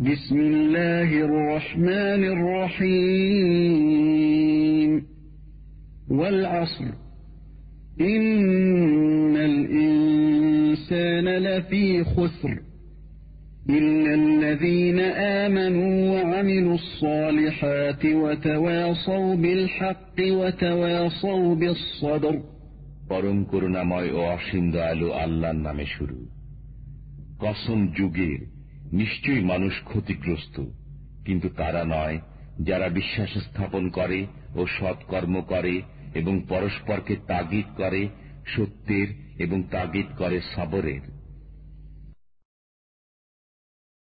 بسم الله الرحمن الرحيم والعصر إن الإنسان لفي خسر إلا الذين آمنوا وعملوا الصالحات وتواصوا بالحق وتواصوا بالصبر পরম করুণাময় ও অসীম দয়ালু আল্লাহর নামে শুরু কসম যুগের নিশ্চয়ই মানুষ ক্ষতিগ্রস্ত, কিন্তু তারা নয় যারা বিশ্বাস স্থাপন করে ও সৎকর্ম করে এবং পরস্পরকে তাগিদ করে সত্যের এবং তাগিদ করে সবরের।